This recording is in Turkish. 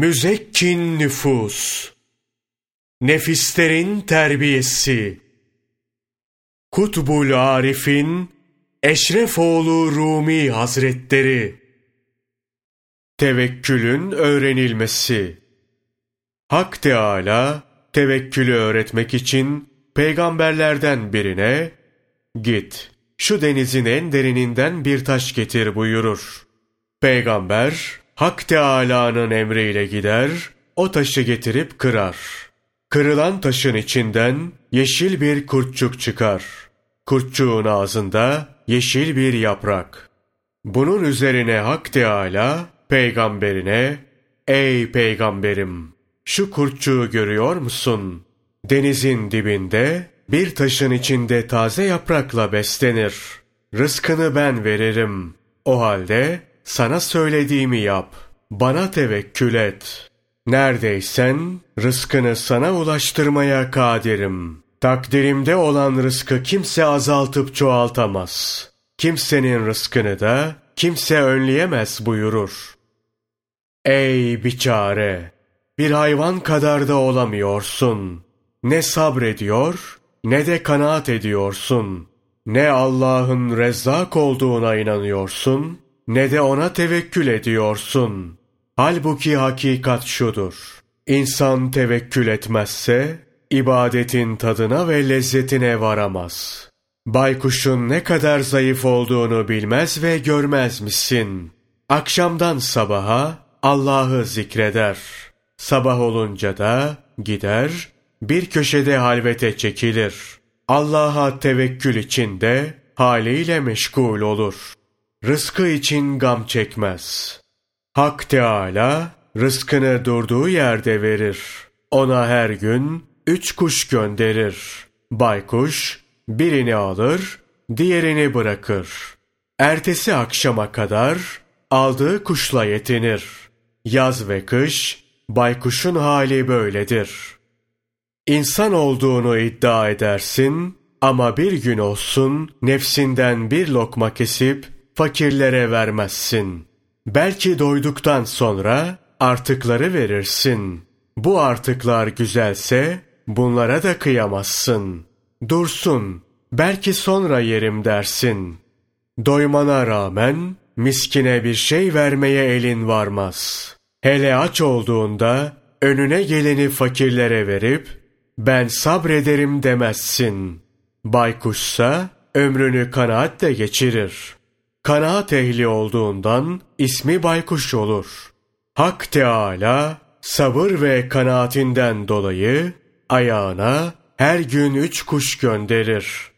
Müzekkin nüfus, nefislerin terbiyesi, Kutbul Arif'in Eşrefoğlu Rumi Hazretleri, Tevekkülün öğrenilmesi, Hak Teâlâ, tevekkülü öğretmek için peygamberlerden birine, git, şu denizin en derininden bir taş getir buyurur. Peygamber, Hak Teâlâ'nın emriyle gider, o taşı getirip kırar. Kırılan taşın içinden yeşil bir kurtçuk çıkar. Kurtçuğun ağzında yeşil bir yaprak. Bunun üzerine Hak Teâlâ peygamberine, Ey peygamberim! Şu kurtçuğu görüyor musun? Denizin dibinde bir taşın içinde taze yaprakla beslenir. Rızkını ben veririm. O halde sana söylediğimi yap. Bana tevekkül et. Neredeysen rızkını sana ulaştırmaya kadirim. Takdirimde olan rızkı kimse azaltıp çoğaltamaz. Kimsenin rızkını da kimse önleyemez buyurur. Ey biçare! Bir hayvan kadar da olamıyorsun. Ne sabrediyor ne de kanaat ediyorsun. Ne Allah'ın rezzak olduğuna inanıyorsun ne de ona tevekkül ediyorsun. Halbuki hakikat şudur. İnsan tevekkül etmezse, ibadetin tadına ve lezzetine varamaz. Baykuşun ne kadar zayıf olduğunu bilmez ve görmez misin? Akşamdan sabaha Allah'ı zikreder. Sabah olunca da gider, bir köşede halvete çekilir. Allah'a tevekkül içinde haliyle meşgul olur rızkı için gam çekmez. Hak Teâlâ rızkını durduğu yerde verir. Ona her gün üç kuş gönderir. Baykuş birini alır, diğerini bırakır. Ertesi akşama kadar aldığı kuşla yetinir. Yaz ve kış baykuşun hali böyledir. İnsan olduğunu iddia edersin ama bir gün olsun nefsinden bir lokma kesip fakirlere vermezsin. Belki doyduktan sonra artıkları verirsin. Bu artıklar güzelse bunlara da kıyamazsın. Dursun, belki sonra yerim dersin. Doymana rağmen miskine bir şey vermeye elin varmaz. Hele aç olduğunda önüne geleni fakirlere verip ben sabrederim demezsin. Baykuşsa ömrünü kanaatle geçirir kanaat ehli olduğundan ismi baykuş olur. Hak Teâlâ sabır ve kanaatinden dolayı ayağına her gün üç kuş gönderir.